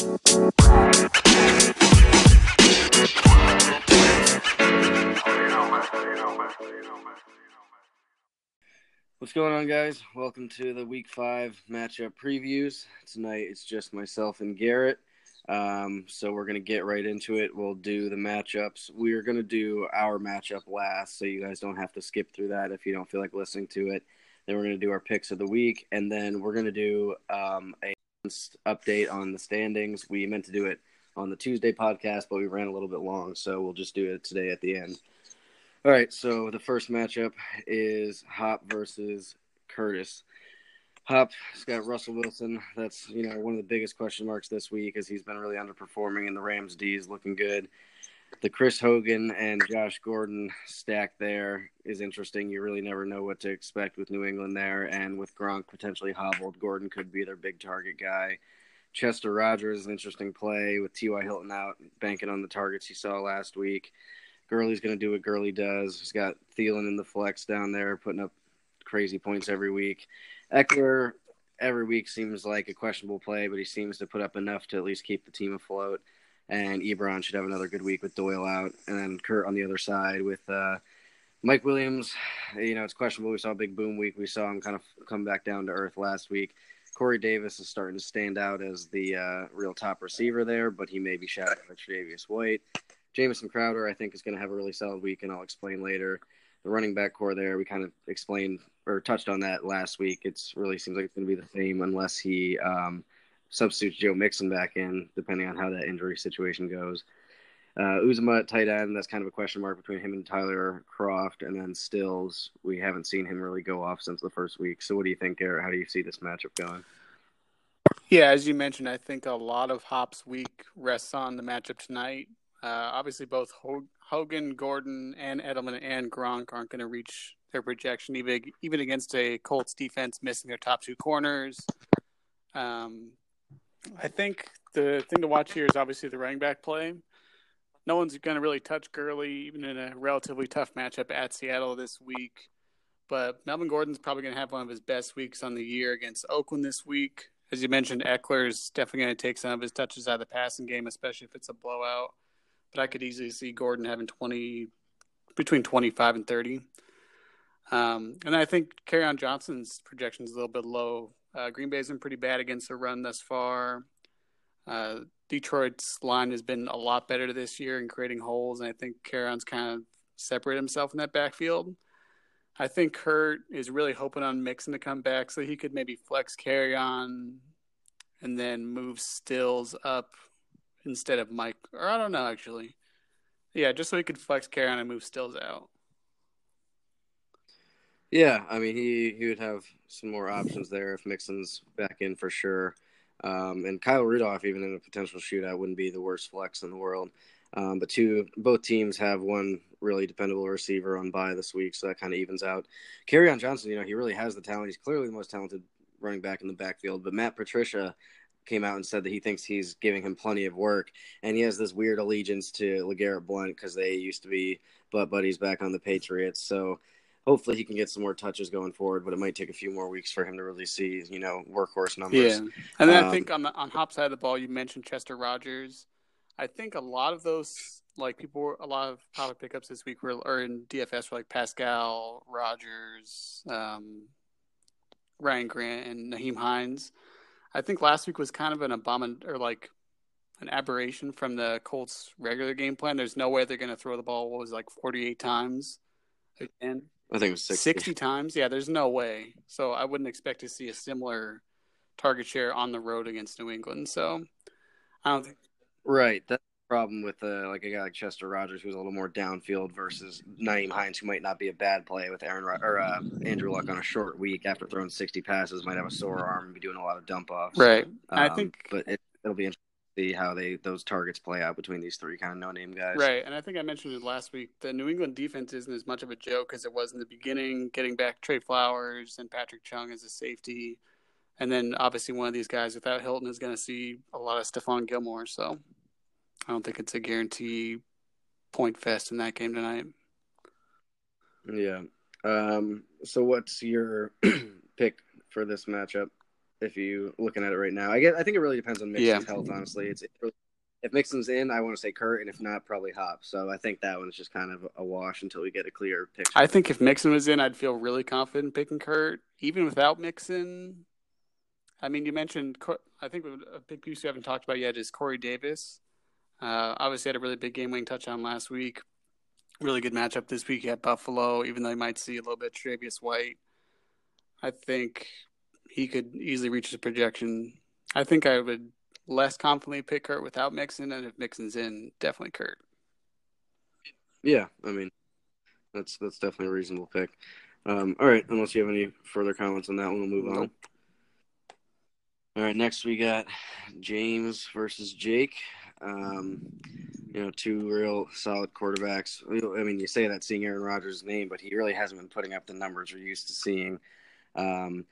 What's going on, guys? Welcome to the Week Five matchup previews. Tonight it's just myself and Garrett. Um, so we're gonna get right into it. We'll do the matchups. We're gonna do our matchup last, so you guys don't have to skip through that if you don't feel like listening to it. Then we're gonna do our picks of the week, and then we're gonna do um, a update on the standings. We meant to do it on the Tuesday podcast, but we ran a little bit long, so we'll just do it today at the end. All right, so the first matchup is Hop versus Curtis. Hop's got Russell Wilson. That's you know one of the biggest question marks this week, as he's been really underperforming, and the Rams D is looking good. The Chris Hogan and Josh Gordon stack there is interesting. You really never know what to expect with New England there, and with Gronk potentially hobbled, Gordon could be their big target guy. Chester Rogers is an interesting play with T.Y. Hilton out, banking on the targets he saw last week. Gurley's going to do what Gurley does. He's got Thielen in the flex down there, putting up crazy points every week. Ekeler every week seems like a questionable play, but he seems to put up enough to at least keep the team afloat. And Ebron should have another good week with Doyle out, and then Kurt on the other side with uh, Mike Williams. You know, it's questionable. We saw a big boom week. We saw him kind of come back down to earth last week. Corey Davis is starting to stand out as the uh, real top receiver there, but he may be shadowed by Tre'Davious White. Jamison Crowder, I think, is going to have a really solid week, and I'll explain later. The running back core there, we kind of explained or touched on that last week. It's really seems like it's going to be the same unless he um, substitutes Joe Mixon back in, depending on how that injury situation goes. Uh, Uzomah at tight end, that's kind of a question mark between him and Tyler Kroft. And then Stills, we haven't seen him really go off since the first week. So what do you think, Garrett? How do you see this matchup going? Yeah, as you mentioned, I think a lot of Hop's week rests on the matchup tonight. Uh, obviously, both Hogan, Gordon, and Edelman and Gronk aren't going to reach their projection, even even against a Colts defense missing their top two corners. Um, I think the thing to watch here is obviously the running back play. No one's going to really touch Gurley, even in a relatively tough matchup at Seattle this week. But Melvin Gordon's probably going to have one of his best weeks on the year against Oakland this week. As you mentioned, Ekeler's definitely going to take some of his touches out of the passing game, especially if it's a blowout but I could easily see Gordon having 20, between 25 and 30. Um, and I think on Johnson's projection is a little bit low. Uh, Green Bay's been pretty bad against the run thus far. Uh, Detroit's line has been a lot better this year in creating holes, and I think Kerryon's kind of separated himself in that backfield. I think Kurt is really hoping on Mixon to come back so he could maybe flex Kerryon and then move Stills up instead of Mike. Or I don't know actually. Yeah, just so he could flex Kerryon and move Stills out. Yeah, I mean he he would have some more options there if Mixon's back in for sure. Um, and Kyle Rudolph, even in a potential shootout, wouldn't be the worst flex in the world. Um, but two, both teams have one really dependable receiver on bye this week, so that kind of evens out. Kerryon Johnson, you know, he really has the talent. He's clearly the most talented running back in the backfield. But Matt Patricia came out and said that he thinks he's giving him plenty of work, and he has this weird allegiance to LeGarrette Blunt because they used to be butt buddies back on the Patriots. So hopefully he can get some more touches going forward, but it might take a few more weeks for him to really see, you know, workhorse numbers. Yeah, and then um, I think on the on Hop side of the ball, you mentioned Chester Rogers. I think a lot of those like people were a lot of power pickups this week were or in DFS were like Pascal Rogers, um, Ryan Grant, and Nyheim Hines. I think last week was kind of an abomin or like an aberration from the Colts' regular game plan. There's no way they're going to throw the ball. What was like 48 times again? I think it was 60. 60 times. Yeah, there's no way. So I wouldn't expect to see a similar target share on the road against New England. So I don't think. Right. That's the problem with uh, like a guy like Chester Rogers, who's a little more downfield, versus Nyheim Hines, who might not be a bad play with Aaron or uh, Andrew Luck on a short week after throwing sixty passes, might have a sore arm and be doing a lot of dump offs. Right. Um, I think, but it, will be interesting to see how they those targets play out between these three kind of no name guys. Right. And I think I mentioned it last week. The New England defense isn't as much of a joke as it was in the beginning. Getting back Trey Flowers and Patrick Chung as a safety. And then obviously one of these guys without Hilton is going to see a lot of Stephon Gilmore. So I don't think it's a guarantee point fest in that game tonight. Yeah. Um, so what's your pick for this matchup? If you looking at it right now, I get. I think it really depends on Mixon's Yeah. health. Honestly, it's it really, if Mixon's in, I want to say Kurt, and if not, probably Hop. So I think that one's just kind of a wash until we get a clear picture. I think if Mixon was in, I'd feel really confident picking Kurt. Even without Mixon, I mean, you mentioned, I think a big piece we haven't talked about yet is Corey Davis. Uh, obviously, had a really big game winning touchdown last week. Really good matchup this week at Buffalo, even though you might see a little bit Travius White. I think he could easily reach his projection. I think I would less confidently pick Kurt without Mixon, and if Mixon's in, definitely Kurt. Yeah, I mean, that's that's definitely a reasonable pick. Um, all right, unless you have any further comments on that one, we'll move on. All right, next we got James versus Jake. Um, you know, two real solid quarterbacks. I mean, you say that seeing Aaron Rodgers' name, but he really hasn't been putting up the numbers we're used to seeing. Um,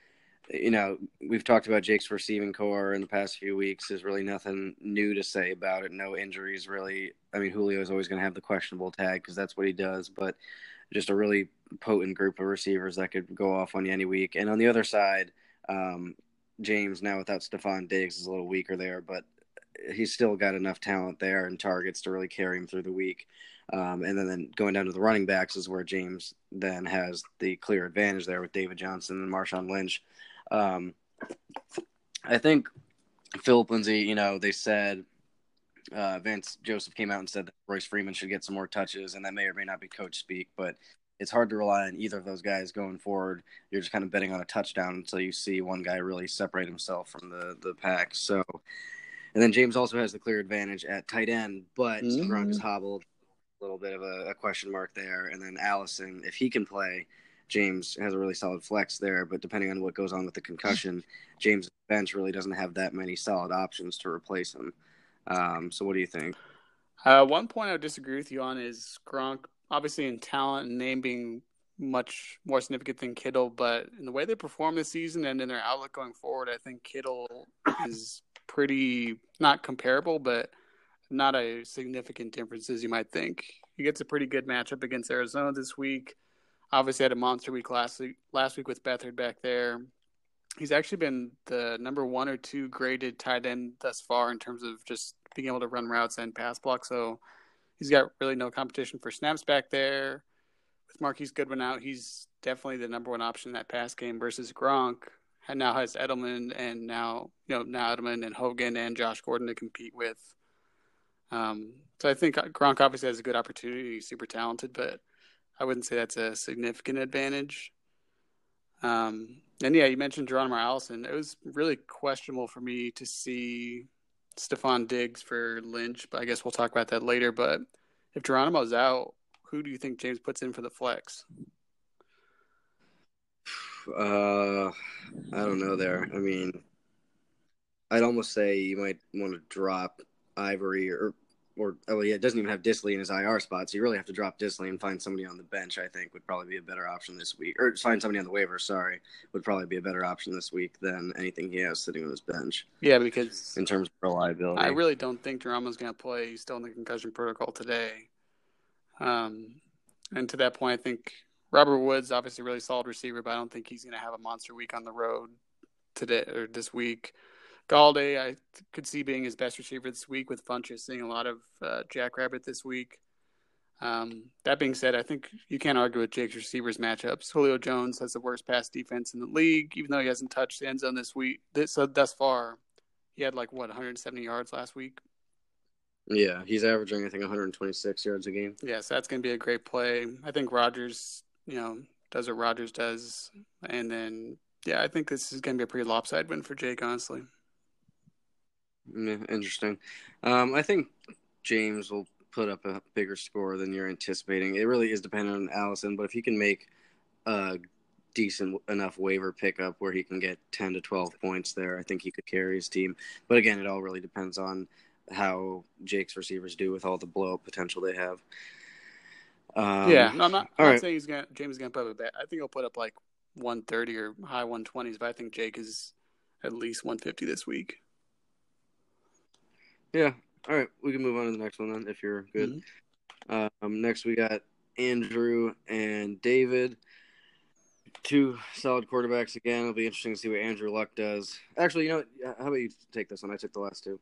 you know, we've talked about Jake's receiving core in the past few weeks. There's really nothing new to say about it. No injuries, really. I mean, Julio is always going to have the questionable tag because that's what he does, but just a really potent group of receivers that could go off on you any week. And on the other side, um, James, now without Stefon Diggs, is a little weaker there, but he's still got enough talent there and targets to really carry him through the week. Um, and then, then going down to the running backs is where James then has the clear advantage there with David Johnson and Marshawn Lynch. Um, I think Phillip Lindsay, you know, they said uh, Vance Joseph came out and said that Royce Freeman should get some more touches, and that may or may not be coach speak, but it's hard to rely on either of those guys going forward. You're just kind of betting on a touchdown until you see one guy really separate himself from the the pack. So, and then James also has the clear advantage at tight end, but Mhm. Gronk is hobbled, a little bit of a, a question mark there. And then Allison, if he can play, James has a really solid flex there. But depending on what goes on with the concussion, James' bench really doesn't have that many solid options to replace him. Um, so, what do you think? Uh, one point I would disagree with you on is Gronk, obviously in talent and name being much more significant than Kittle, but in the way they perform this season and in their outlook going forward, I think Kittle is pretty not comparable, but not a significant difference as you might think. He gets a pretty good matchup against Arizona this week. Obviously had a monster week last week, last week with Beathard back there. He's actually been the number one or two graded tight end thus far in terms of just being able to run routes and pass block. So he's got really no competition for snaps back there. With Marquise Goodwin out, he's definitely the number one option in that pass game versus Gronk. And now has Edelman and now you know now Edelman and Hogan and Josh Gordon to compete with. Um, so I think Gronk obviously has a good opportunity. He's super talented, but I wouldn't say that's a significant advantage. Um, and yeah, you mentioned Geronimo Allison. It was really questionable for me to see Stefon Diggs for Lynch, but I guess we'll talk about that later. But if Geronimo's out, who do you think James puts in for the flex? Uh, I don't know there. I mean, I'd almost say you might want to drop Ivory or or oh yeah, it doesn't even have Dissly in his IR spot, so you really have to drop Dissly and find somebody on the bench. I think would probably be a better option this week, or find somebody on the waiver. Sorry, would probably be a better option this week than anything he has sitting on his bench Yeah, because in terms of reliability. I really don't think Geronimo's going to play. He's still in the concussion protocol today. Um, and to that point, I think Robert Woods, obviously a really solid receiver, but I don't think he's going to have a monster week on the road today or this week. Golladay, I could see being his best receiver this week with Funchess seeing a lot of uh, Jackrabbit this week. Um, that being said, I think you can't argue with Jake's receivers matchups. Julio Jones has the worst pass defense in the league, even though he hasn't touched the end zone this week. This, so thus far, he had like what 170 yards last week. yeah, he's averaging I think 126 yards a game. Yeah, so that's going to be a great play. I think Rodgers, you know, does what Rodgers does, and then yeah, I think this is going to be a pretty lopsided win for Jake. Honestly, Yeah, interesting. Um, I think James will put up a bigger score than you're anticipating. It really is dependent on Allison, but if he can make a decent enough waiver pickup where he can get 10 to 12 points there, I think he could carry his team. But again, it all really depends on how Jake's receivers do with all the blow up potential they have. Um, yeah, no, I'm not. I'm not right. saying he's to James is going to put up a bet. I think he'll put up like 130 or high 120s, but I think Jake is at least 150 this week. Yeah. All right. We can move on to the next one then if you're good. Um, next, we got Andrew and David. two solid quarterbacks again. It'll be interesting to see what Andrew Luck does. Actually, you know, how about you take this one? I took the last two.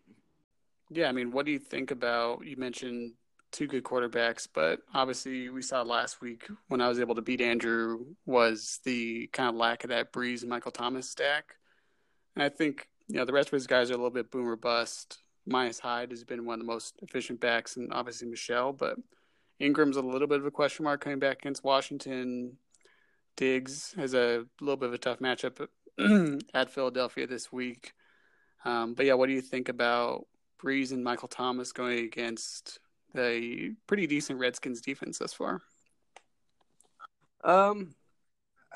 Yeah, I mean, what do you think about? You mentioned two good quarterbacks, but obviously we saw last week when I was able to beat Andrew was the kind of lack of that Brees Michael Thomas stack. And I think you know the rest of his guys are a little bit boomer bust. Micah Hyde has been one of the most efficient backs, and obviously Michel. but Ingram's a little bit of a question mark coming back against Washington. Diggs has a little bit of a tough matchup at Philadelphia this week. Um, but yeah, what do you think about Brees and Michael Thomas going against the pretty decent Redskins defense thus far? Um,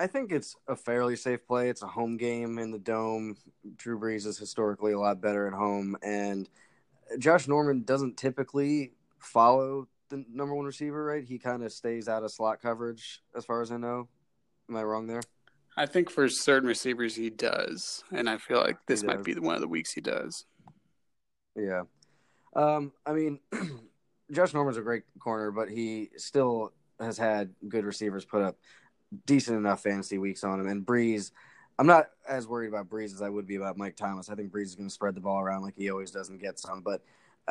I think it's a fairly safe play. It's a home game in the dome. Drew Brees is historically a lot better at home, and Josh Norman doesn't typically follow the number one receiver, right? He kind of stays out of slot coverage, as far as I know. Am I wrong there? I think for certain receivers he does, and I feel like this might be one of the weeks he does. Yeah, um, I mean, Josh Norman's a great corner, but he still has had good receivers put up decent enough fantasy weeks on him. And Brees, I'm not as worried about Brees as I would be about Mike Thomas. I think Brees is going to spread the ball around like he always does and get some. But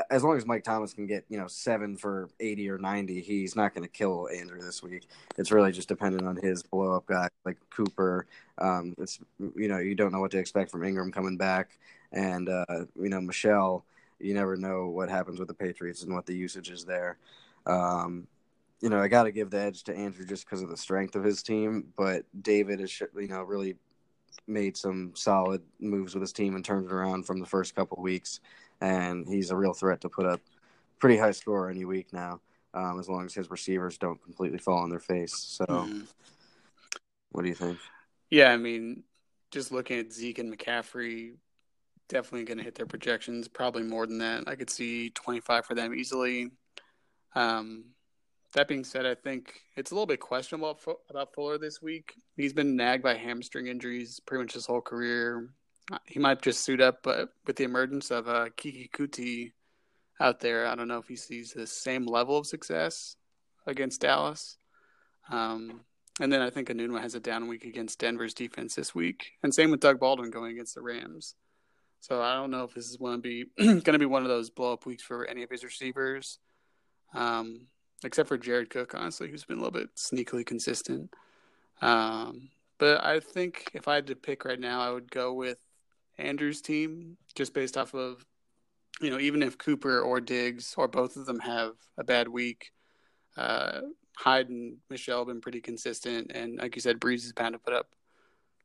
as long as Mike Thomas can get, you know, seven for 80 or 90, he's not going to kill Andrew this week. It's really just dependent on his blow up guy like Cooper. Um, it's, you know, you don't know what to expect from Ingram coming back. And, uh, you know, Michel. you never know what happens with the Patriots and what the usage is there. Um, you know, I got to give the edge to Andrew just because of the strength of his team. But David has, you know, really made some solid moves with his team and turned it around from the first couple weeks. And he's a real threat to put up pretty high score any week now, um, as long as his receivers don't completely fall on their face. So, mm-hmm. what do you think? Yeah, I mean, just looking at Zeke and McCaffrey, definitely going to hit their projections. Probably more than that. I could see 25 for them easily. Um, that being said, I think it's a little bit questionable about Fuller this week. He's been nagged by hamstring injuries pretty much his whole career. He might just suit up, but with the emergence of uh, Keke Coutee out there, I don't know if he sees the same level of success against Dallas. Um, and then I think Enunwa has a down week against Denver's defense this week, and same with Doug Baldwin going against the Rams. So I don't know if this is going to be going to be one of those blow up weeks for any of his receivers. Um, except for Jared Cook, honestly, who's been a little bit sneakily consistent. Um, but I think if I had to pick right now, I would go with Andrew's team just based off of, you know, even if Cooper or Diggs or both of them have a bad week, uh, Hyde and Michel have been pretty consistent. And like you said, Brees is bound to put up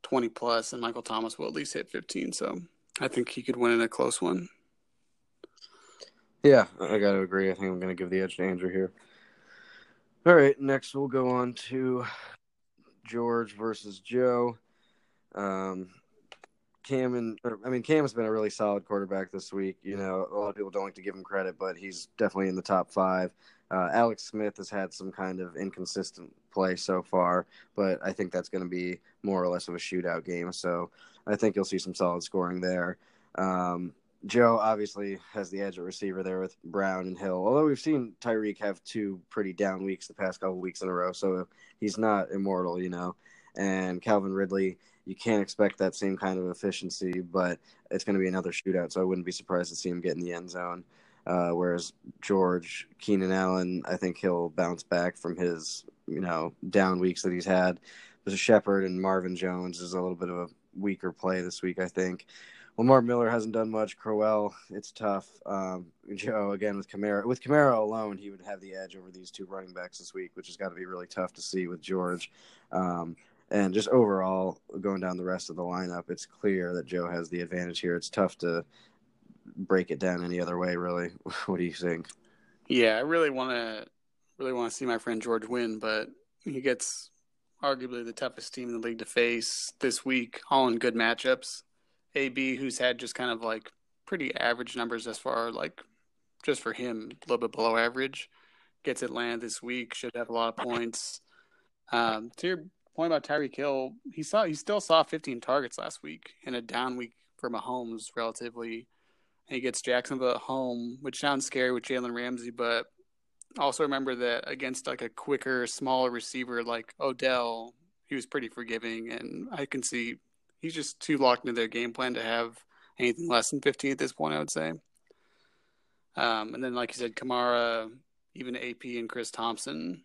20 plus, and Michael Thomas will at least hit 15. So I think he could win in a close one. Yeah, I got to agree. I think I'm going to give the edge to Andrew here. All right, next we'll go on to George versus Joe. Um, Cam and I mean Cam's been a really solid quarterback this week. You know, a lot of people don't like to give him credit, but he's definitely in the top five. Uh, Alex Smith has had some kind of inconsistent play so far, but I think that's going to be more or less of a shootout game. So I think you'll see some solid scoring there. Um, Joe obviously has the edge at receiver there with Brown and Hill. Although we've seen Tyreek have two pretty down weeks the past couple weeks in a row, so he's not immortal, you know. And Calvin Ridley, you can't expect that same kind of efficiency, but it's going to be another shootout, so I wouldn't be surprised to see him get in the end zone. Uh, whereas George Keenan Allen, I think he'll bounce back from his you know down weeks that he's had. There's a Shepard and Marvin Jones is a little bit of a weaker play this week, I think. Lamar Miller hasn't done much. Crowell, it's tough. Um, Joe again with Kamara. With Kamara alone, he would have the edge over these two running backs this week, which has got to be really tough to see with George. Um, and just overall, going down the rest of the lineup, it's clear that Joe has the advantage here. It's tough to break it down any other way, really. what do you think? Yeah, I really want to really want to see my friend George win, but he gets arguably the toughest team in the league to face this week, all in good matchups. AB, who's had just kind of like pretty average numbers as far like just for him, a little bit below average. Gets Atlanta this week, should have a lot of points. Um, to your point about Tyreek Hill, he saw he still saw 15 targets last week in a down week for Mahomes, relatively. And he gets Jacksonville at home, which sounds scary with Jalen Ramsey, but also remember that against like a quicker, smaller receiver like Odell, he was pretty forgiving, and I can see he's just too locked into their game plan to have anything less than 15 at this point. I would say. Um, and then, like you said, Kamara, even AP and Chris Thompson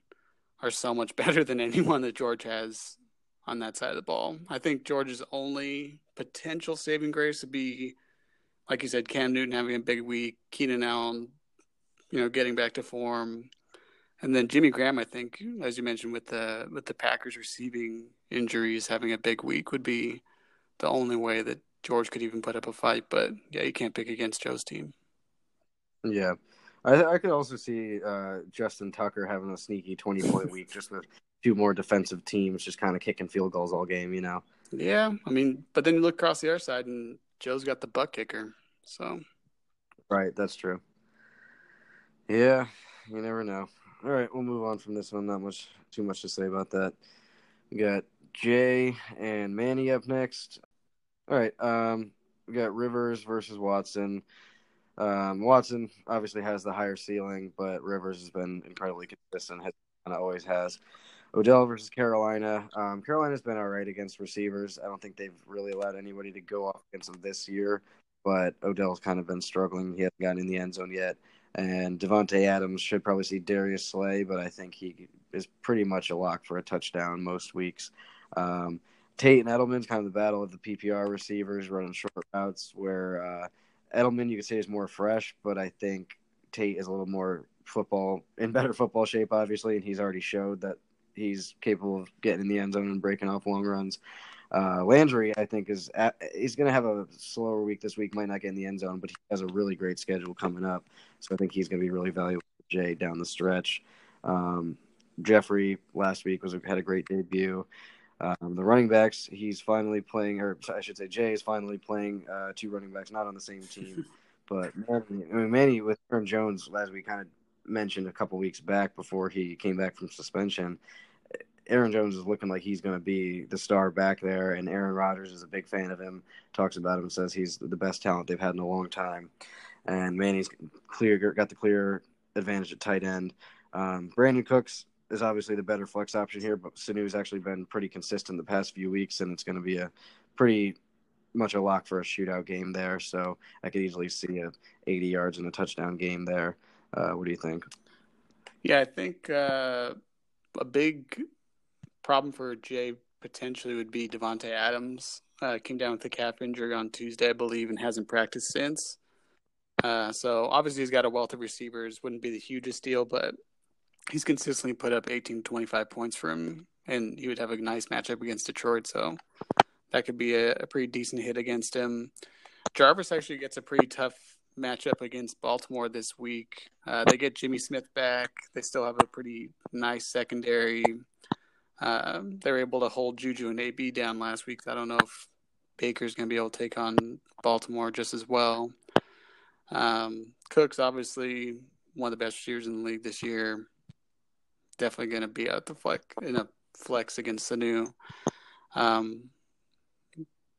are so much better than anyone that George has on that side of the ball. I think George's only potential saving grace would be, like you said, Cam Newton having a big week, Keenan Allen, you know, getting back to form, and then Jimmy Graham. I think, as you mentioned, with the with the Packers receiving injuries, having a big week would be the only way that George could even put up a fight. But yeah, you can't pick against Joe's team. Yeah. I, I could also see uh, Justin Tucker having a sneaky 20 point week just with two more defensive teams just kind of kicking field goals all game, you know? Yeah. I mean, but then you look across the other side and Joe's got the butt kicker. So. Right. That's true. Yeah. You never know. All right. We'll move on from this one. Not much, too much to say about that. We got Jay and Manny up next. All right. Um, we got Rivers versus Watson. Um, Watson obviously has the higher ceiling, but Rivers has been incredibly consistent. Of always has. Odell versus Carolina. Um, Carolina's been all right against receivers. I don't think they've really allowed anybody to go off against them this year, but Odell's kind of been struggling. He hasn't gotten in the end zone yet. And Davante Adams should probably see Darius Slay, but I think he is pretty much a lock for a touchdown most weeks. Um, Tate and Edelman's kind of the battle of the PPR receivers running short routes where uh, Edelman, you could say, is more fresh, but I think Tate is a little more football in better football shape, obviously, and he's already showed that he's capable of getting in the end zone and breaking off long runs. Uh, Landry, I think, is at, he's going to have a slower week this week. Might not get in the end zone, but he has a really great schedule coming up, so I think he's going to be really valuable for Jay down the stretch. Um, Jeffery last week was had a great debut. Um, the running backs, he's finally playing, or I should say, Jay is finally playing uh, two running backs, not on the same team. but Manny, I mean, Manny with Aaron Jones, as we kind of mentioned a couple weeks back before he came back from suspension, Aaron Jones is looking like he's going to be the star back there, and Aaron Rodgers is a big fan of him. Talks about him, says he's the best talent they've had in a long time. And Manny's clear got the clear advantage at tight end. Um, Brandin Cooks is obviously the better flex option here, but Sanu's actually been pretty consistent the past few weeks, and it's going to be a pretty much a lock for a shootout game there. So I could easily see a 80 yards and a touchdown game there. Uh, what do you think? Yeah, I think uh, a big problem for Jay potentially would be Davante Adams. Uh, came down with a calf injury on Tuesday, I believe, and hasn't practiced since. Uh, so obviously he's got a wealth of receivers. Wouldn't be the hugest deal, but he's consistently put up 18 25 points for him, and he would have a nice matchup against Detroit. So that could be a, a pretty decent hit against him. Jarvis actually gets a pretty tough matchup against Baltimore this week. Uh, they get Jimmy Smith back. They still have a pretty nice secondary. Uh, they're able to hold Juju and AB down last week. I don't know if Baker's going to be able to take on Baltimore just as well. Um, Cook's obviously one of the best receivers in the league this year definitely going to be out the flex in a flex against Sanu. Um,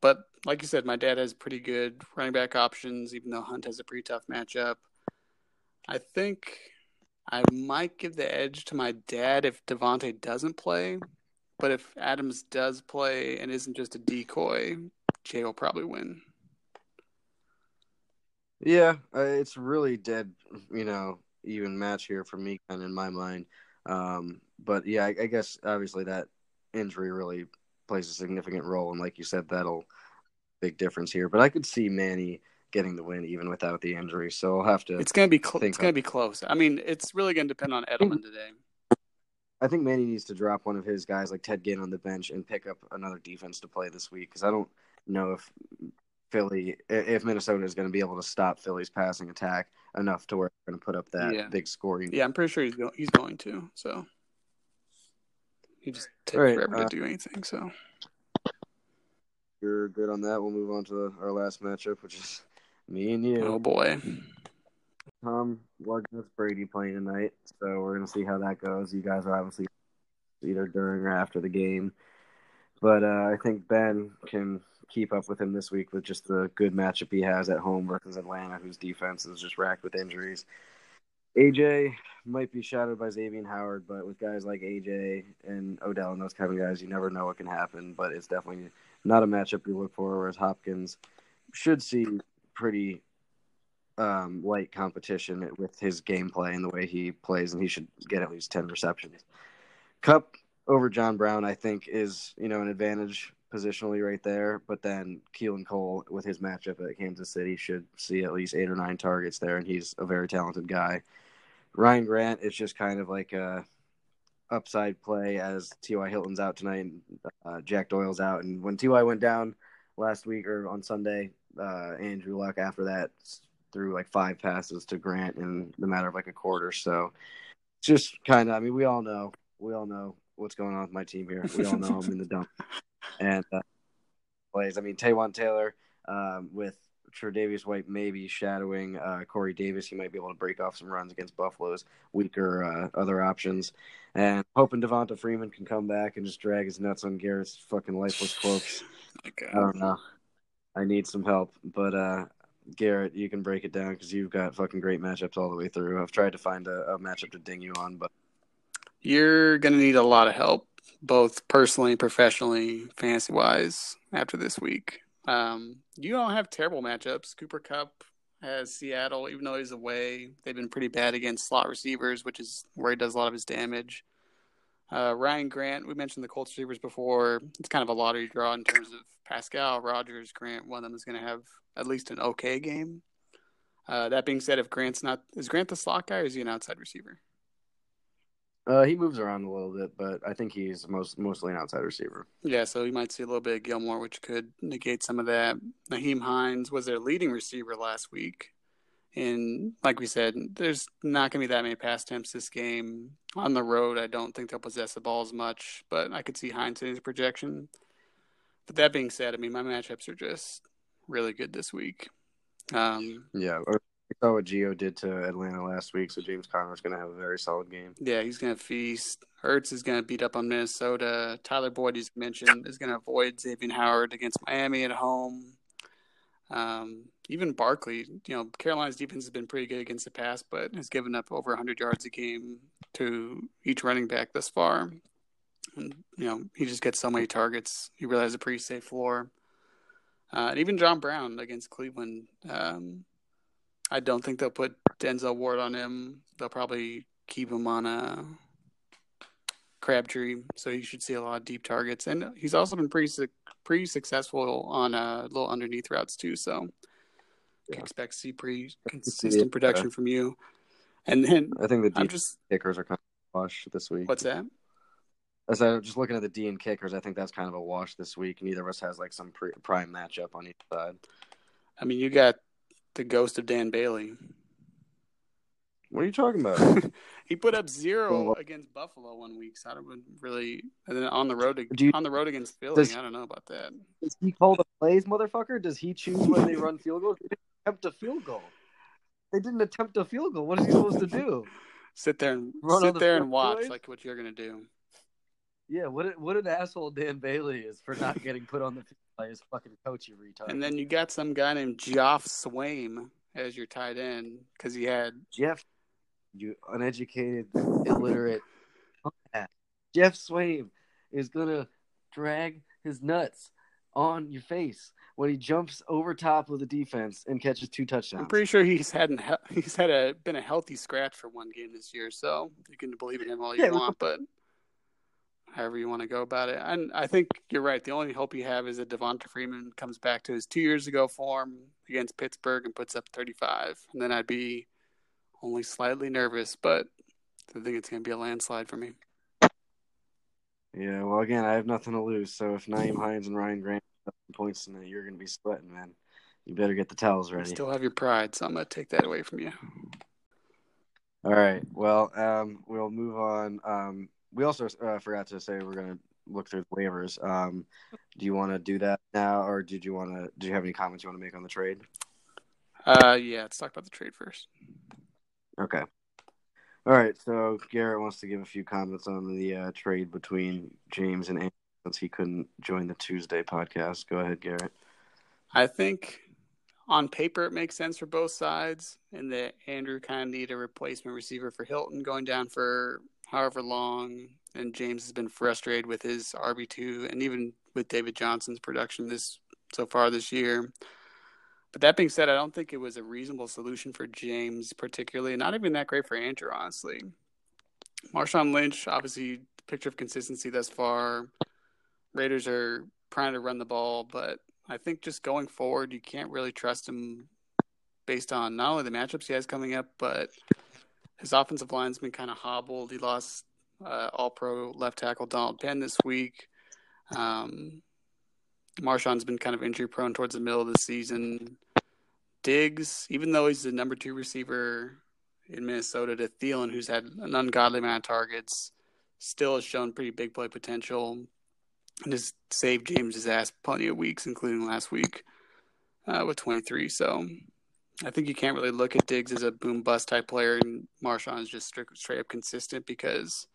but like you said, my dad has pretty good running back options, even though Hunt has a pretty tough matchup. I think I might give the edge to my dad if Davante doesn't play, but if Adams does play and isn't just a decoy, Jay will probably win. Yeah, uh, it's really dead, you know, even match here for me, kind of in my mind. Um, but yeah, I, I, guess obviously that injury really plays a significant role, and like you said, that'll big difference here. But I could see Manny getting the win even without the injury. So I'll have to. It's gonna be cl- it's gonna be close. I mean, it's really gonna depend on Edelman today. I think Manny needs to drop one of his guys like Ted Ginn on the bench and pick up another defense to play this week because I don't know if Philly, if Minnesota is going to be able to stop Philly's passing attack enough to where they're going to put up that yeah. big scoring. Yeah, I'm pretty sure he's go- he's going to. So he just takes right, forever uh, to do anything. So you're good on that. We'll move on to our last matchup, which is me and you. Oh boy. Tom Lugness Brady playing tonight, so we're gonna see how that goes. You guys are obviously either during or after the game, but uh, I think Ben can keep up with him this week with just the good matchup he has at home versus Atlanta, whose defense is just racked with injuries. AJ might be shadowed by Xavien Howard, but with guys like AJ and Odell and those kind of guys, you never know what can happen. But it's definitely not a matchup you look for. Whereas Hopkins should see pretty um, light competition with his gameplay and the way he plays, and he should get at least ten receptions. Kupp over John Brown, I think, is you know an advantage positionally right there. But then Keelan Cole with his matchup at Kansas City should see at least eight or nine targets there, and he's a very talented guy. Ryan Grant is just kind of like a upside play as T.Y. Hilton's out tonight and uh, Jack Doyle's out. And when T.Y. went down last week or on Sunday, uh, Andrew Luck after that threw like five passes to Grant in the matter of like a quarter. So just kind of, I mean, we all know, we all know what's going on with my team here. We all know I'm in the dump. And uh, plays, I mean, Taywan Taylor um, with Tre'Davious White maybe shadowing uh, Corey Davis. He might be able to break off some runs against Buffalo's weaker uh, other options. And hoping Devonta Freeman can come back and just drag his nuts on Garrett's fucking lifeless corpse. Okay. I don't know. I need some help, but uh, Garrett, you can break it down because you've got fucking great matchups all the way through. I've tried to find a, a matchup to ding you on, but you're gonna need a lot of help, both personally, professionally, fantasy wise, after this week. Um, you don't have terrible matchups. Cooper Kupp has Seattle, even though he's away. They've been pretty bad against slot receivers, which is where he does a lot of his damage. Uh, Ryan Grant, we mentioned the Colts receivers before. It's kind of a lottery draw in terms of Pascal, Rogers, Grant. One of them is going to have at least an okay game. Uh, that being said, if Grant's not, is Grant the slot guy or is he an outside receiver? Uh, he moves around a little bit, but I think he's most mostly an outside receiver. Yeah, so you might see a little bit of Gilmore, which could negate some of that. Nyheim Hines was their leading receiver last week. And like we said, there's not going to be that many pass attempts this game. On the road, I don't think they'll possess the ball as much, but I could see Hines in his projection. But that being said, I mean, my matchups are just really good this week. Um, yeah, I saw what Gio did to Atlanta last week, so James Conner's going to have a very solid game. Yeah, he's going to feast. Ertz is going to beat up on Minnesota. Tyler Boyd, he's mentioned, is going to avoid Xavien Howard against Miami at home. Um, even Barkley, you know, Carolina's defense has been pretty good against the pass, but has given up over 100 yards a game to each running back thus far. And, you know, he just gets so many targets. He really has a pretty safe floor. Uh, and even John Brown against Cleveland, um, I don't think they'll put Denzel Ward on him. They'll probably keep him on a Crabtree, so you should see a lot of deep targets. And he's also been pretty pretty successful on uh, little underneath routes too. So yeah. expect to see pretty consistent production from you. And then I think the deep just, kickers are kind of wash this week. What's that? As I just looking at the D and kickers, I think that's kind of a wash this week. Neither of us has like some pre- prime matchup on each side. I mean, you got the ghost of Dan Bailey. What are you talking about? he put up zero against Buffalo one week, so I don't really. And then on the road, you, on the road against Philly, does, I don't know about that. Does he call the plays, motherfucker? Does he choose when they run field goals? They didn't attempt a field goal. They didn't attempt a field goal. What is he supposed to do? sit there and run sit the there and watch plays? like what you're gonna do. Yeah, what what an asshole Dan Bailey is for not getting put on the field by his fucking coach, you retard. And then you got some guy named Geoff Swaim as your tight end because he had Jeff, you uneducated, illiterate. Jeff Swaim is gonna drag his nuts on your face when he jumps over top of the defense and catches two touchdowns. I'm pretty sure he's had he's had a been a healthy scratch for one game this year, so you can believe in him all you yeah, want, but however you want to go about it. And I think you're right. The only hope you have is that Devonta Freeman comes back to his two years ago form against Pittsburgh and puts up 35. And then I'd be only slightly nervous, but I think it's going to be a landslide for me. Yeah, well, again, I have nothing to lose. So if Nyheim Hines and Ryan Grant points tonight, you're going to be sweating, man. You better get the towels ready. You still have your pride, so I'm going to take that away from you. All right. Well, um, we'll move on. Um, we also uh, forgot to say we're gonna look through the waivers. Um, do you want to do that now, or did you want to? Do you have any comments you want to make on the trade? Uh, yeah, let's talk about the trade first. Okay. All right. So Garrett wants to give a few comments on the uh, trade between James and Andy since he couldn't join the Tuesday podcast. Go ahead, Garrett. I think on paper it makes sense for both sides, and that Andrew kind of need a replacement receiver for Hilton going down for however long, and James has been frustrated with his RB two and even with David Johnson's production this so far this year. But that being said, I don't think it was a reasonable solution for James, particularly, not even that great for Andrew, honestly. Marshawn Lynch, obviously, picture of consistency thus far. Raiders are trying to run the ball, but I think just going forward, you can't really trust him based on not only the matchups he has coming up, but his offensive line's been kind of hobbled. He lost uh, All Pro left tackle Donald Penn this week. Um, Marshawn's been kind of injury prone towards the middle of the season. Diggs, even though he's the number two receiver in Minnesota to Thielen, who's had an ungodly amount of targets, still has shown pretty big play potential and has saved James's ass plenty of weeks, including last week uh, with 23. So I think you can't really look at Diggs as a boom bust type player, and Marshawn is just straight, straight up consistent because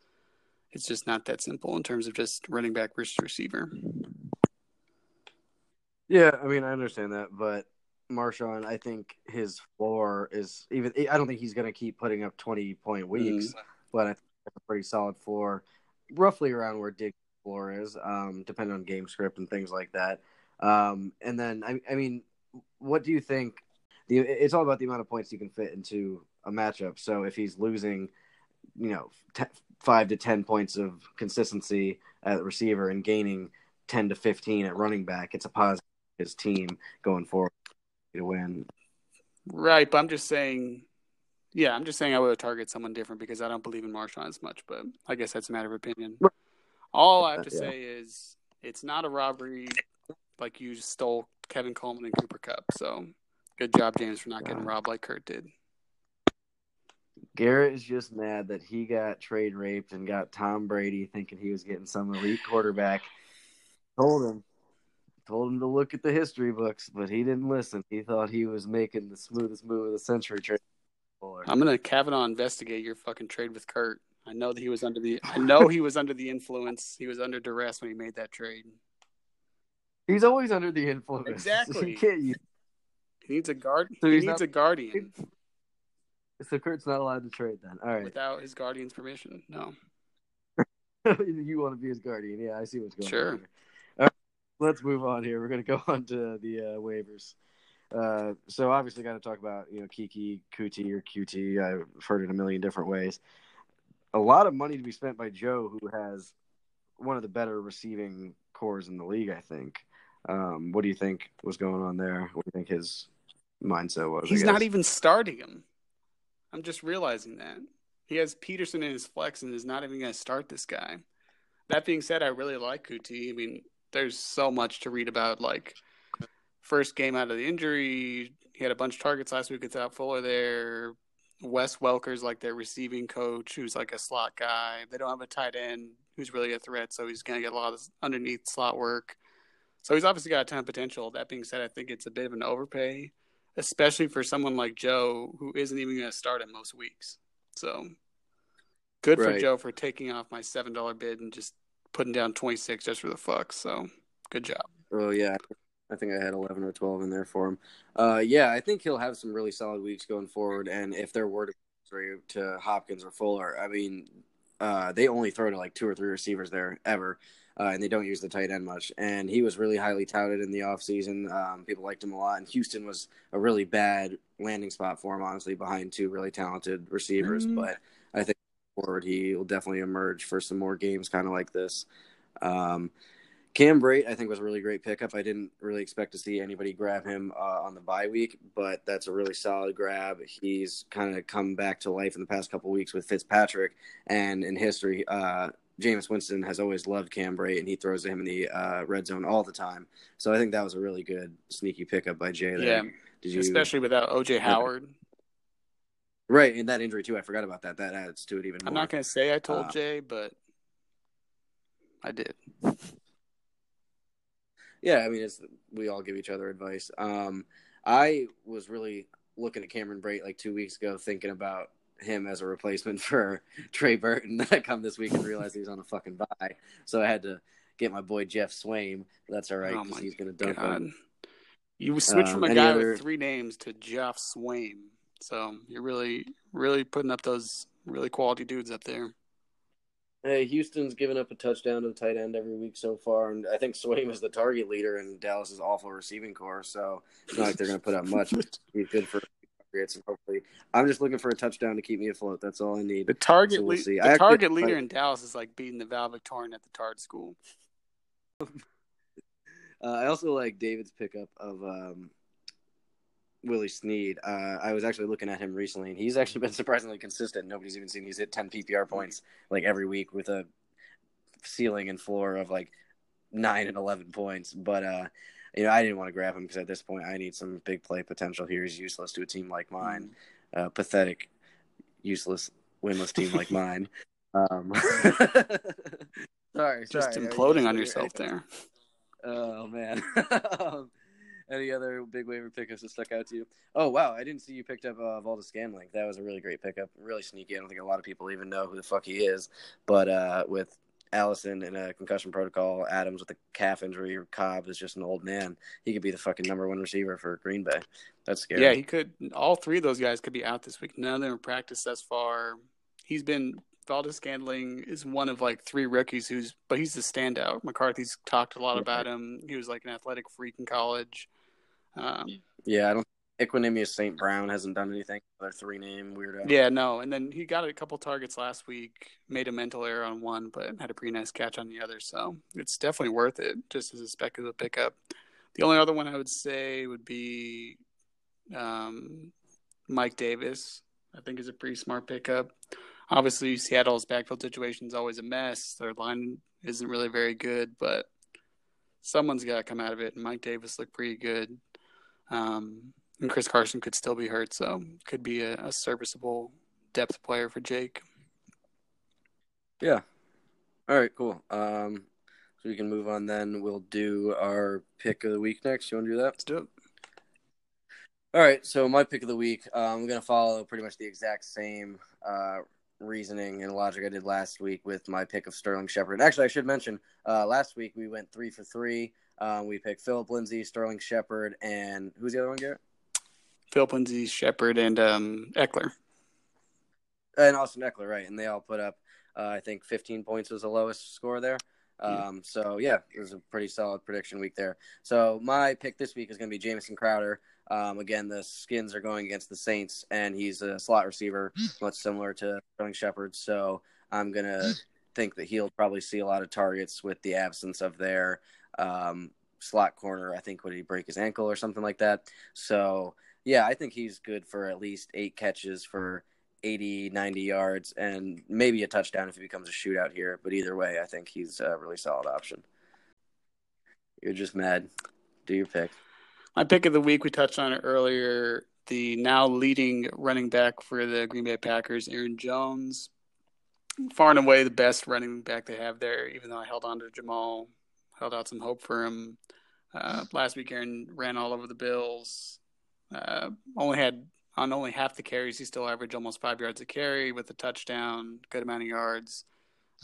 it's just not that simple in terms of just running back versus receiver. Yeah, I mean, I understand that, but Marshawn, I think his floor is even. I don't think he's going to keep putting up twenty point weeks, mm-hmm. but I think that's a pretty solid floor, roughly around where Diggs' floor is, um, depending on game script and things like that. Um, and then, I, I mean, what do you think? The it's all about the amount of points you can fit into a matchup. So if he's losing, you know, t- five to ten points of consistency at receiver and gaining ten to fifteen at running back, it's a positive his team going forward to win. Right, but I'm just saying, yeah, I'm just saying I would target someone different because I don't believe in Marshawn as much. But I guess that's a matter of opinion. All I have to yeah. say is it's not a robbery like you stole Tevin Coleman and Cooper Kupp. So good job, James, for not getting robbed like Kurt did. Garrett is just mad that he got trade raped and got Tom Brady thinking he was getting some elite quarterback. Told him told him to look at the history books, but he didn't listen. He thought he was making the smoothest move of the century. Trade. I'm gonna Kavanaugh investigate your fucking trade with Kurt. I know that he was under the. I know he was under the influence. He was under duress when he made that trade. He's always under the influence. Exactly. he, can't, he needs a guard. So he needs not, a guardian. So Kurt's not allowed to trade then. All right. Without his guardian's permission, no. you want to be his guardian? Yeah, I see what's going sure. on. Sure let's move on here. We're going to go on to the uh, waivers. Uh, so obviously, got to talk about you know Keke Coutee or QT. I've heard it a million different ways. A lot of money to be spent by Joe, who has one of the better receiving cores in the league. I think. Um, what do you think was going on there? What do you think his mindset was? He's not even starting him. I'm just realizing that he has Peterson in his flex and is not even going to start this guy. That being said, I really like Coutee. I mean, there's so much to read about. Like first game out of the injury, he had a bunch of targets last week without Fuller there. Wes Welker's like their receiving coach, who's like a slot guy. They don't have a tight end who's really a threat, so he's gonna get a lot of underneath slot work. So he's obviously got a ton of potential. That being said, I think it's a bit of an overpay, especially for someone like Joe who isn't even going to start in most weeks. So good right. for Joe for taking off my seven dollar bid and just putting down 26 just for the fuck. So good job. Oh yeah, I think I had 11 or 12 in there for him. Uh, yeah, I think he'll have some really solid weeks going forward. And if there were to to Hopkins or Fuller, I mean, uh, they only throw to like two or three receivers there ever. Uh, and they don't use the tight end much. And he was really highly touted in the offseason. Um, people liked him a lot. And Houston was a really bad landing spot for him, honestly, behind two really talented receivers. Mm-hmm. But I think forward, he will definitely emerge for some more games kind of like this. Um, Cam Brate, I think, was a really great pickup. I didn't really expect to see anybody grab him uh, on the bye week, but that's a really solid grab. He's kind of come back to life in the past couple weeks with Fitzpatrick, and in history, uh, Jameis Winston has always loved Cam Brate, and he throws him in the uh, red zone all the time. So I think that was a really good sneaky pickup by Jay. There. Yeah, you, especially without OJ Howard. Right, and that injury too. I forgot about that. That adds to it even more. I'm not going to say I told uh, Jay, but I did. Yeah, I mean, it's we all give each other advice. Um, I was really looking at Cameron Brate like two weeks ago, thinking about him as a replacement for Trey Burton. Then I come this week and realize he's on a fucking bye, so I had to get my boy Jeff Swaim. That's all right because oh he's going to dunk God. him. You switch um, from a guy other... with three names to Jeff Swaim, so you're really, really putting up those really quality dudes up there. Hey, Houston's given up a touchdown to the tight end every week so far, and I think Swaim is the target leader in Dallas's awful receiving core. So it's not like they're going to put up much. He's good for targets, and hopefully, I'm just looking for a touchdown to keep me afloat. That's all I need. The target, so we'll le- the target leader in Dallas is like beating the valedictorian at the Tard School. uh, I also like David's pickup of um, Willie Snead. Uh, I was actually looking at him recently, and he's actually been surprisingly consistent. Nobody's even seen he's hit 10 PPR points like every week with a ceiling and floor of like nine and 11 points. But uh, you know, I didn't want to grab him because at this point, I need some big play potential here. He's useless to a team like mine, uh, pathetic, useless, winless team like mine. Um, sorry, just sorry. imploding on yourself there. Oh man. um, any other big waiver pickups that stuck out to you? Oh wow, I didn't see you picked up uh, Valdes-Scantling. That was a really great pickup, really sneaky. I don't think a lot of people even know who the fuck he is. But uh, with Allison in a concussion protocol, Adams with a calf injury, Cobb is just an old man. He could be the fucking number one receiver for Green Bay. That's scary. Yeah, he could. All three of those guys could be out this week. None of them have practiced thus far. He's been Valdes-Scantling is one of like three rookies who's, but he's the standout. McCarthy's talked a lot about him. He was like an athletic freak in college. Um, yeah, I don't. Equanimeous St. Brown hasn't done anything. Their three name weirdo. Yeah, no. And then he got a couple targets last week, made a mental error on one, but had a pretty nice catch on the other. So it's definitely worth it just as a speculative pickup. The only other one I would say would be um, Mike Davis. I think is a pretty smart pickup. Obviously, Seattle's backfield situation is always a mess. Their line isn't really very good, but someone's got to come out of it. And Mike Davis looked pretty good. Um, and Chris Carson could still be hurt, so could be a, a serviceable depth player for Jake. Yeah. All right, cool. Um, so we can move on then. We'll do our pick of the week next. You want to do that? Let's do it. All right, so my pick of the week, um, I'm going to follow pretty much the exact same uh, reasoning and logic I did last week with my pick of Sterling Shepard. Actually, I should mention uh, last week we went three for three. Um, we picked Phillip Lindsay, Sterling Shepard, and who's the other one, Garrett? Phillip Lindsay, Shepard, and um, Ekeler. And Austin Ekeler, right? And they all put up, uh, I think, 15 points was the lowest score there. Um. So yeah, it was a pretty solid prediction week there. So my pick this week is going to be Jamison Crowder. Um, again, the Skins are going against the Saints, and he's a slot receiver, much similar to Sterling Shepard. So I'm gonna think that he'll probably see a lot of targets with the absence of their um, slot corner. I think would he break his ankle or something like that. So yeah, I think he's good for at least eight catches for 80, 90 yards, and maybe a touchdown if it becomes a shootout here. But either way, I think he's a really solid option. You're just mad. Do your pick. My pick of the week, we touched on it earlier. The now leading running back for the Green Bay Packers, Aaron Jones, far and away the best running back they have there. Even though I held on to Jamaal, held out some hope for him. Uh, last week, Aaron ran all over the Bills. Uh, only had on only half the carries, he still averaged almost five yards a carry with a touchdown, good amount of yards.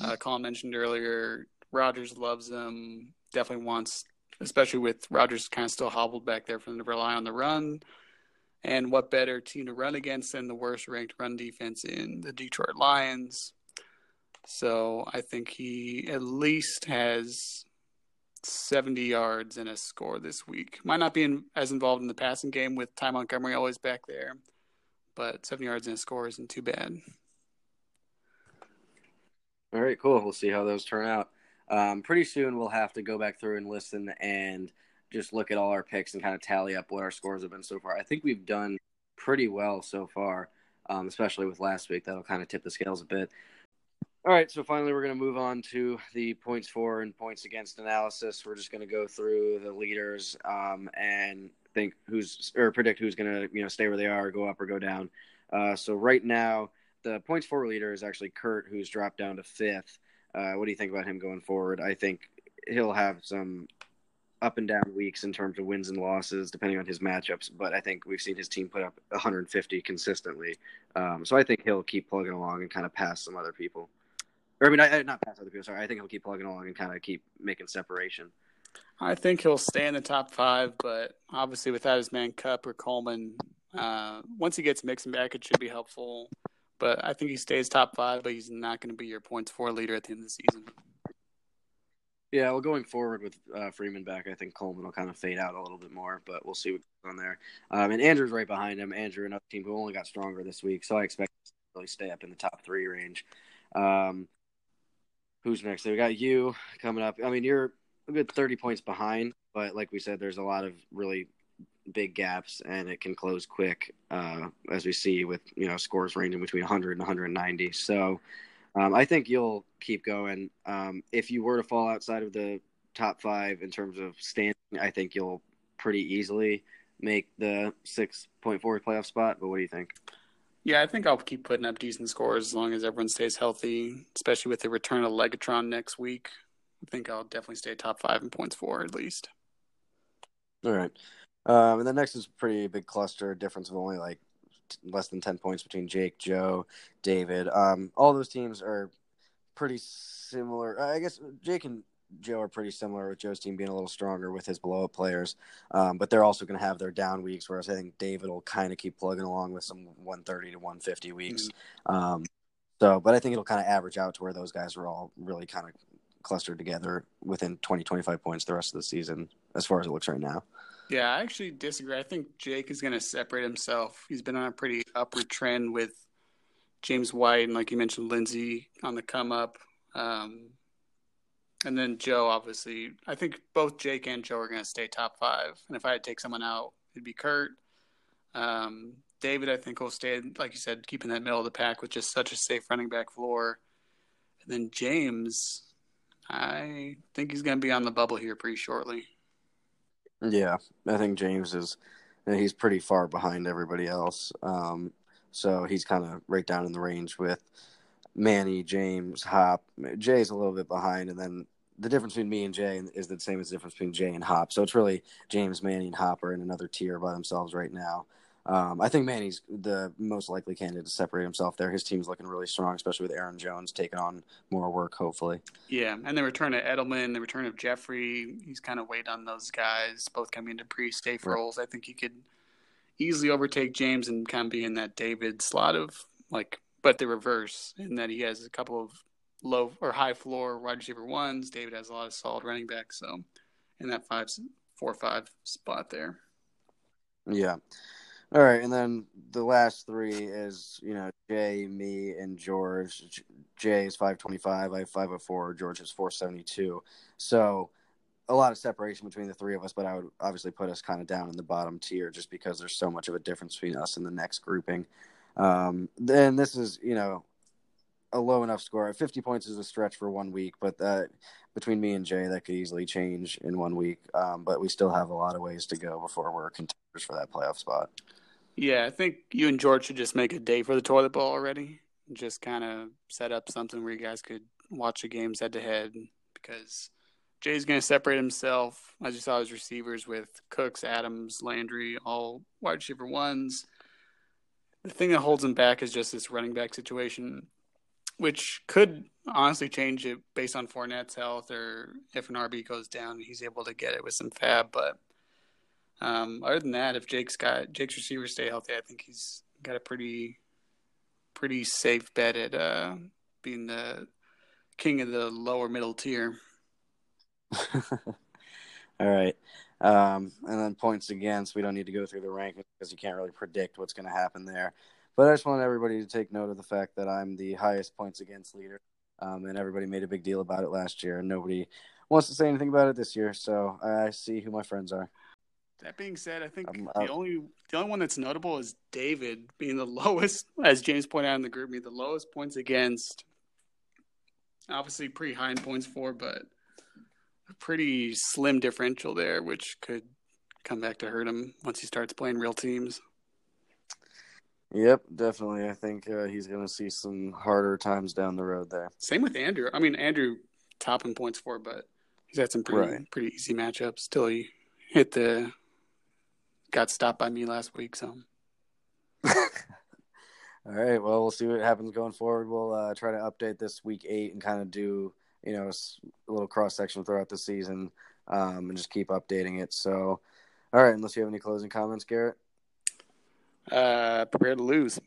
Uh, Colin mentioned earlier, Rodgers loves him. Definitely wants especially with Rodgers kind of still hobbled back there from the rely on the run. And what better team to run against than the worst ranked run defense in the Detroit Lions? So I think he at least has 70 yards and a score this week. Might not be in, as involved in the passing game with Ty Montgomery always back there, but 70 yards and a score isn't too bad. All right, cool. We'll see how those turn out um, pretty soon we'll have to go back through and listen and just look at all our picks and kind of tally up what our scores have been so far. I think we've done pretty well so far, um, especially with last week. That'll kind of tip the scales a bit. All right, so finally we're going to move on to the points for and points against analysis. We're just going to go through the leaders um, and think who's or predict who's going to you know stay where they are, go up or go down. Uh, so right now the points for leader is actually Kurt, who's dropped down to fifth. Uh, what do you think about him going forward? I think he'll have some up and down weeks in terms of wins and losses, depending on his matchups. But I think we've seen his team put up 150 consistently. Um, so I think he'll keep plugging along and kind of pass some other people. Or I mean, I, not pass other people. Sorry, I think he'll keep plugging along and kind of keep making separation. I think he'll stay in the top five, but obviously without his man Kupp or Coleman, uh, once he gets Mixon back, it should be helpful. But I think he stays top five, but he's not going to be your points for leader at the end of the season. Yeah, well, going forward with uh, Freeman back, I think Coleman will kind of fade out a little bit more, but we'll see what's on there. Um, and Andrew's right behind him. Andrew, another team who only got stronger this week, so I expect to really stay up in the top three range. Um, who's next? So we got you coming up. I mean, you're a good 30 points behind, but like we said, there's a lot of really big gaps, and it can close quick, uh, as we see with you know scores ranging between 100 and 190. So um, I think you'll keep going. Um, if you were to fall outside of the top five in terms of standing, I think you'll pretty easily make the 6.4 playoff spot. But what do you think? Yeah, I think I'll keep putting up decent scores as long as everyone stays healthy, especially with the return of Legatron next week. I think I'll definitely stay top five in points for at least. All right. Um, and the next is pretty big cluster difference of only like less than 10 points between Jake, Joe, David. Um, all those teams are pretty similar. I guess Jake and Joe are pretty similar with Joe's team being a little stronger with his blow up players. Um, but they're also going to have their down weeks, whereas I think David will kind of keep plugging along with some 130 to 150 weeks. Mm-hmm. Um, so, but I think it'll kind of average out to where those guys are all really kind of clustered together within 20, 25 points the rest of the season, as far as it looks right now. Yeah, I actually disagree. I think Jake is going to separate himself. He's been on a pretty upward trend with James White and, like you mentioned, Lindsay on the come up. Um, and then Joe, obviously, I think both Jake and Joe are going to stay top five. And if I had to take someone out, it'd be Kurt. Um, David, I think, will stay, like you said, keeping that middle of the pack with just such a safe running back floor. And then James, I think he's going to be on the bubble here pretty shortly. Yeah, I think James is he's pretty far behind everybody else. Um, so he's kind of right down in the range with Manny, James, Hop. Jay's a little bit behind, and then the difference between me and Jay is the same as the difference between Jay and Hop. So it's really James, Manny, and Hop are in another tier by themselves right now. Um, I think Manny's the most likely candidate to separate himself there. His team's looking really strong, especially with Aaron Jones taking on more work, hopefully. Yeah, and the return of Edelman, the return of Jeffery, he's kind of weighed on those guys, both coming into pretty safe right. roles. I think he could easily overtake James and kind of be in that David slot of like, but the reverse, in that he has a couple of low or high floor wide receiver ones. David has a lot of solid running backs, so in that five, four, five spot there. Yeah. All right, and then the last three is you know Jay, me, and George. Jay is five twenty five. I have five hundred four. George is four seventy two. So a lot of separation between the three of us, but I would obviously put us kind of down in the bottom tier just because there's so much of a difference between us and the next grouping. Um, then this is you know a low enough score. Fifty points is a stretch for one week, but that between me and Jay that could easily change in one week. Um, but we still have a lot of ways to go before we're contenders for that playoff spot. Yeah, I think you and George should just make a day for the toilet bowl already. Just kind of set up something where you guys could watch the games head to head because Jay's going to separate himself, as you saw his receivers with Cooks, Adams, Landry, all wide receiver ones. The thing that holds him back is just this running back situation, which could honestly change it based on Fournette's health or if an RB goes down, he's able to get it with some fab. But um, other than that, if Jake's got Jake's receivers stay healthy, I think he's got a pretty pretty safe bet at uh, being the king of the lower middle tier. All right. Um, and then points against, we don't need to go through the rankings because you can't really predict what's going to happen there. But I just want everybody to take note of the fact that I'm the highest points against leader. Um, and everybody made a big deal about it last year, and nobody wants to say anything about it this year. So I see who my friends are. That being said, I think um, the only the only one that's notable is David being the lowest, as James pointed out in the GroupMe, the lowest points against. Obviously, pretty high in points for, but a pretty slim differential there, which could come back to hurt him once he starts playing real teams. Yep, definitely. I think uh, he's going to see some harder times down the road there. Same with Andrew. I mean, Andrew top in points for, but he's had some pretty right. pretty easy matchups till he hit the got stopped by me last week. So. All right. Well, we'll see what happens going forward. We'll uh, try to update this week eight and kind of do you know a little cross section throughout the season. um, and just keep updating it. So, all right, unless you have any closing comments, Garrett. Uh, prepare to lose.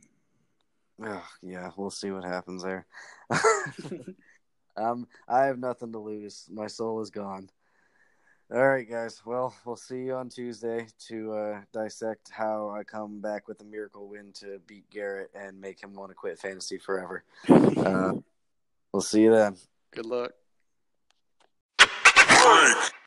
Oh, yeah, we'll see what happens there. um, I have nothing to lose. My soul is gone. All right, guys. Well, we'll see you on Tuesday to uh, dissect how I come back with a miracle win to beat Garrett and make him want to quit fantasy forever. Uh, we'll see you then. Good luck.